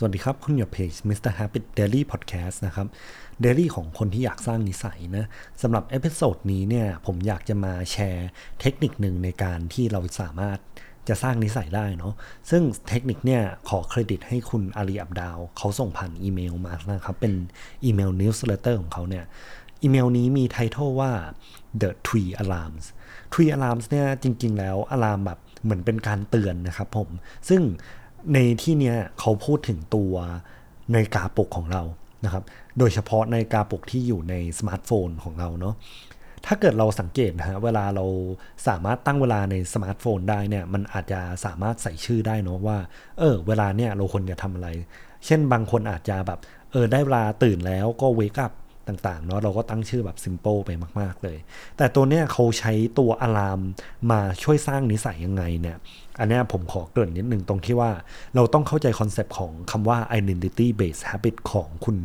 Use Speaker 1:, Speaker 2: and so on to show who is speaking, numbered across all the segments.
Speaker 1: สวัสดีครับ คุณอยู่เพจ Mr. Habit Daily Podcast นะครับ Daily ของคนที่อยากสร้างนิสัยนะสำหรับ episode นี้เนี่ยผมอยากจะมาแชร์เทคนิคหนึ่งในการที่เราสามารถจะสร้างนิสัยได้เนาะซึ่งเทคนิคเนี่ยขอเครดิตให้คุณ Ali Abdaal เขาส่งผ่านอีเมลมานะครับ เป็นอีเมล newsletter ของเขาเนี่ยอีเมลนี้มี title ว่า the three alarms three alarms เนี่ยจริง ๆ แล้ว alarm แบบเหมือนเป็นการเตือนนะครับผมซึ่ง ในที่เนี้ยเขาพูดถึงตัวในาฬิกาปลุกของเรานะครับ โดยเฉพาะในาฬิกาปลุกที่อยู่ในสมาร์ทโฟนของเราเนาะถ้าเกิดเราสังเกตนะฮะเวลาเราสามารถตั้งเวลาในสมาร์ทโฟนได้เนี่ยมันอาจจะสามารถใส่ชื่อได้เนาะว่า เออ เวลาเนี่ยเราควรจะทำอะไร เช่นบางคนอาจจะแบบ เออได้เวลาตื่นแล้วก็ wake up ต่างๆเนาะเราก็ตั้งชื่อแบบซิมเ l ิลไปมาก ๆ เลย แต่ตัวเนี้ยเขาใช้ตัว alarm มาช่วยสร้างนิสัยยังไงเนี่ยอันนี้ผมขอเกริ่นนิดนึงตรงที่ว่าเราต้องเข้าใจ concept ของคำว่า identity based habit ของคุณ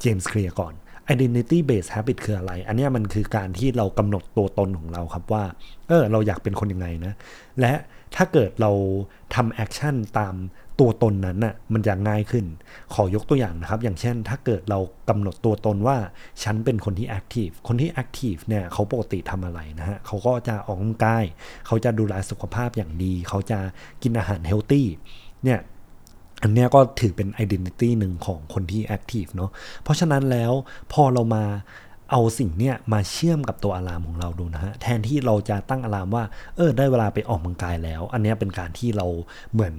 Speaker 1: James Clear ก่อน identity based habit คืออะไร อันนี้มันคือการที่เรากำหนดตัวตนของเราครับว่า เออ เราอยากเป็นคนยังไงนะ และถ้าเกิดเราทำ action ตาม ตัวตนนั้นน่ะมันจะง่ายขึ้น ขอยกตัวอย่างนะครับ อย่างเช่น ถ้าเกิดเรากำหนดตัวตนว่าฉันเป็นคนที่ active คนที่ active เนี่ยเขาปกติทำอะไรนะฮะเขาก็จะออกกำลังกาย เขาจะดูแลสุขภาพอย่างดี เขาจะกินอาหาร healthy เนี่ยอันนี้ก็ถือเป็น identity หนึ่งของคนที่ active เนาะเพราะฉะนั้นแล้วพอเรามา เอาสิ่งเนี้ยมาเชื่อมกับตัว alarm ของเราดูนะฮะแทนที่เราจะตั้ง alarm ว่าเออได้เวลาไปออกกำลังกายแล้ว อันนี้เป็นการที่เราเหมือน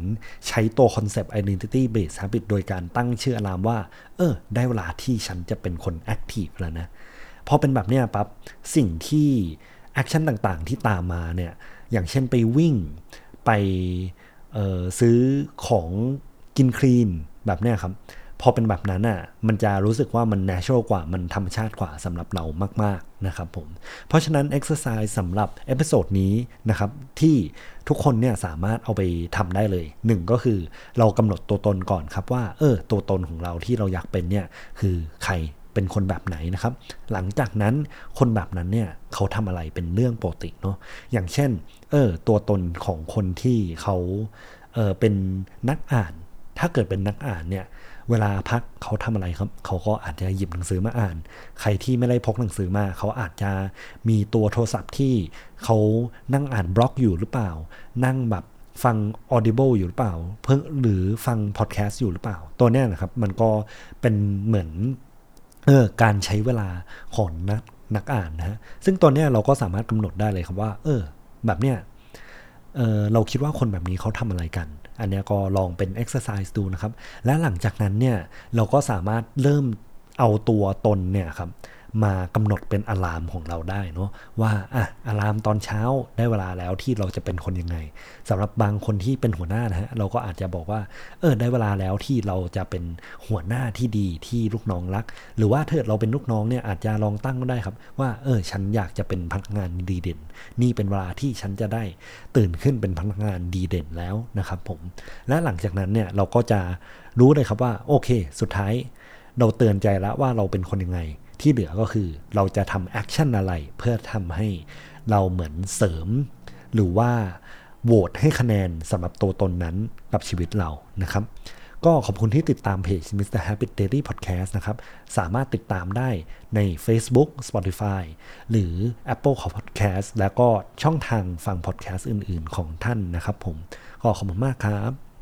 Speaker 1: ใช้ตัว concept identity based habit โดยการตั้งชื่อ alarm ว่าเออได้เวลาที่ฉันจะเป็นคน active แล้วนะพอเป็นแบบเนี้ยปั๊บสิ่งที่ action ต่างๆ ที่ตามมาเนี่ยอย่างเช่นไปวิ่งไปซื้อของกิน clean แบบเนี้ยครับ พอเป็นแบบนั้นอะมันจะรู้สึกว่ามัน natural กว่ามันธรรมชาติกว่าสำหรับเรามาก ๆ นะครับผม เพราะฉะนั้น exercise สำหรับ episode นี้นะครับ ที่ทุกคนเนี่ยสามารถเอาไปทำได้เลยหนึ่งก็คือเรากำหนดตัวตนก่อนครับว่า เออ ตัวตนของเราที่เราอยากเป็นเนี่ยคือใครเป็นคนแบบไหนนะครับ หลังจากนั้นคนแบบนั้นเนี่ยเขาทำอะไรเป็นเรื่องปกติเนาะอย่างเช่น เออ ตัวตนของคนที่เขาเออเป็นนักอ่าน ถ้าเกิดเป็นนักอ่านเนี่ยเวลาพักเขาทำอะไรครับ เขาก็อาจจะหยิบหนังสือมาอ่าน ใครที่ไม่ได้พกหนังสือมา เขาอาจจะมีตัวโทรศัพท์ที่เขานั่งอ่านบล็อกอยู่หรือเปล่า นั่งแบบฟัง Audible อยู่หรือเปล่า เพิ่งหรือฟังพอดแคสต์อยู่หรือเปล่า ตัวเนี้ยนะครับ มันก็เป็นเหมือนเออการใช้เวลาของนักนักอ่านนะฮะซึ่งตัวเนี้ยเราก็สามารถกำหนดได้เลยครับว่า เออ แบบเนี้ยเออเราคิดว่าคนแบบนี้เขาทำอะไรกัน อันนี้ก็ลองเป็น exercise ดูนะครับ และหลังจากนั้นเนี่ยเราก็สามารถเริ่มเอาตัวตนเนี่ยครับ มากำหนดเป็นอะลามของเราได้เนาะว่าอะอะลามตอนเช้าได้เวลาแล้วที่เราจะเป็นคนยังไงสำหรับบางคนที่เป็นหัวหน้านะฮะเราก็อาจจะบอกว่าเออได้เวลาแล้วที่เราจะเป็นหัวหน้าที่ดีที่ลูกน้องรัก หรือว่าถ้าเราเป็นลูกน้องเนี่ยอาจจะลองตั้งก็ได้ครับ ว่าเออฉันอยากจะเป็นพนักงานดีเด่น นี่เป็นเวลาที่ฉันจะได้ตื่นขึ้นเป็นพนักงานดีเด่นแล้วนะครับผมและหลังจากนั้นเนี่ยเราก็จะรู้เลยครับว่าโอเค สุดท้ายเราเตือนใจแล้วว่าเราเป็นคนยังไง ที่เหลือก็คือเราจะทำ action อะไรเพื่อทำให้เราเหมือนเสริม หรือว่าโหวตให้คะแนนสำหรับตัวตนนั้นกับชีวิตเรานะครับ ก็ขอบคุณที่ติดตามเพจ Mr. Habit Daily Podcast นะครับ สามารถติดตามได้ใน Facebook Spotify หรือ Apple Podcast แล้วก็ช่องทางฟัง podcast อื่น ๆ ของท่านนะครับผม ก็ขอบคุณมากครับ